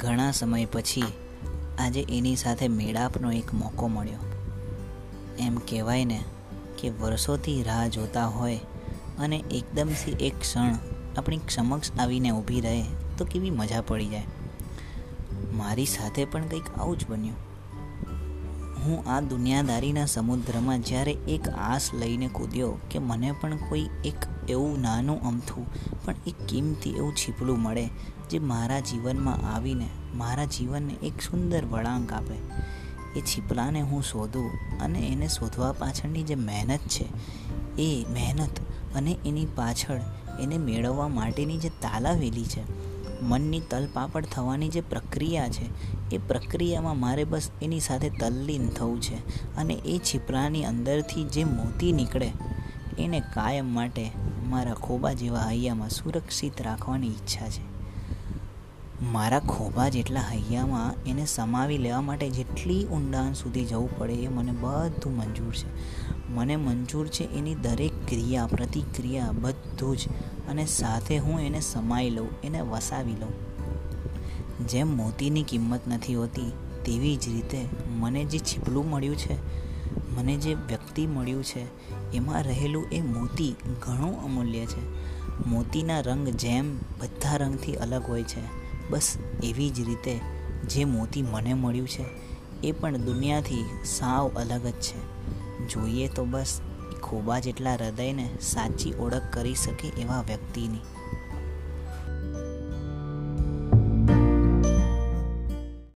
ઘણા સમય પછી આજે એની સાથે મેળાપનો એક મોકો મળ્યો. એમ કહેવાય ને કે વર્ષોથી રાહ જોતા હોય અને એકદમથી એક ક્ષણ આપણી સમક્ષ આવીને ઊભી રહે તો કેવી મજા પડી જાય. મારી સાથે પણ કંઈક આવું જ બન્યું. હું આ દુનિયાદારીના સમુદ્રમાં જ્યારે એક આસ લઈને કૂદ્યો કે મને પણ કોઈ એક એવું નાનું અમથું, પણ એક કિંમતી એવું છીપલું મળે જે મારા જીવનમાં આવીને મારા જીવનને એક સુંદર વળાંક આપે. એ છીપલાને હું શોધું અને એને શોધવા પાછળની જે મહેનત છે, એ મહેનત અને એની પાછળ એને મેળવવા માટેની જે તાલાવેલી છે મનની તલપાપડ થવાની જે પ્રક્રિયા છે, એ પ્રક્રિયામાં મારે બસ એની સાથે તલ્લીન થવું છે અને એ છીપરાની અંદરથી જે મોતી નીકળે, એને કાયમ માટે મારા ખોબા જેવા હૈયામાં સુરક્ષિત રાખવાની ઈચ્છા છે. મારા ખોબા જેટલા હૈયામાં એને સમાવી લેવા માટે જેટલી ઊંડાણ સુધી જવું પડે એ મને બધું મંજૂર છે. મને મંજૂર છે એની દરેક ક્રિયા, પ્રતિક્રિયા બધું જ અને સાથે હું એને સમાઈ લઉં, એને વસાવી લઉં. જેમ મોતીની કિંમત નથી હોતી, તેવી જ રીતે મને જે છીપલું મળ્યું છે, મને જે વ્યક્તિ મળ્યું છે, એમાં રહેલું એ મોતી ઘણું અમૂલ્ય છે. મોતીના રંગ જેમ બધા રંગથી અલગ હોય છે બસ એવી જ રીતે જે મોતી મને મળ્યું છે, એ પણ દુનિયાથી સાવ અલગ જ છે. જોઈએ તો બસ ખોબા જેટલા હૃદયને સાચી ઓળખ કરી શકે એવા વ્યક્તિની.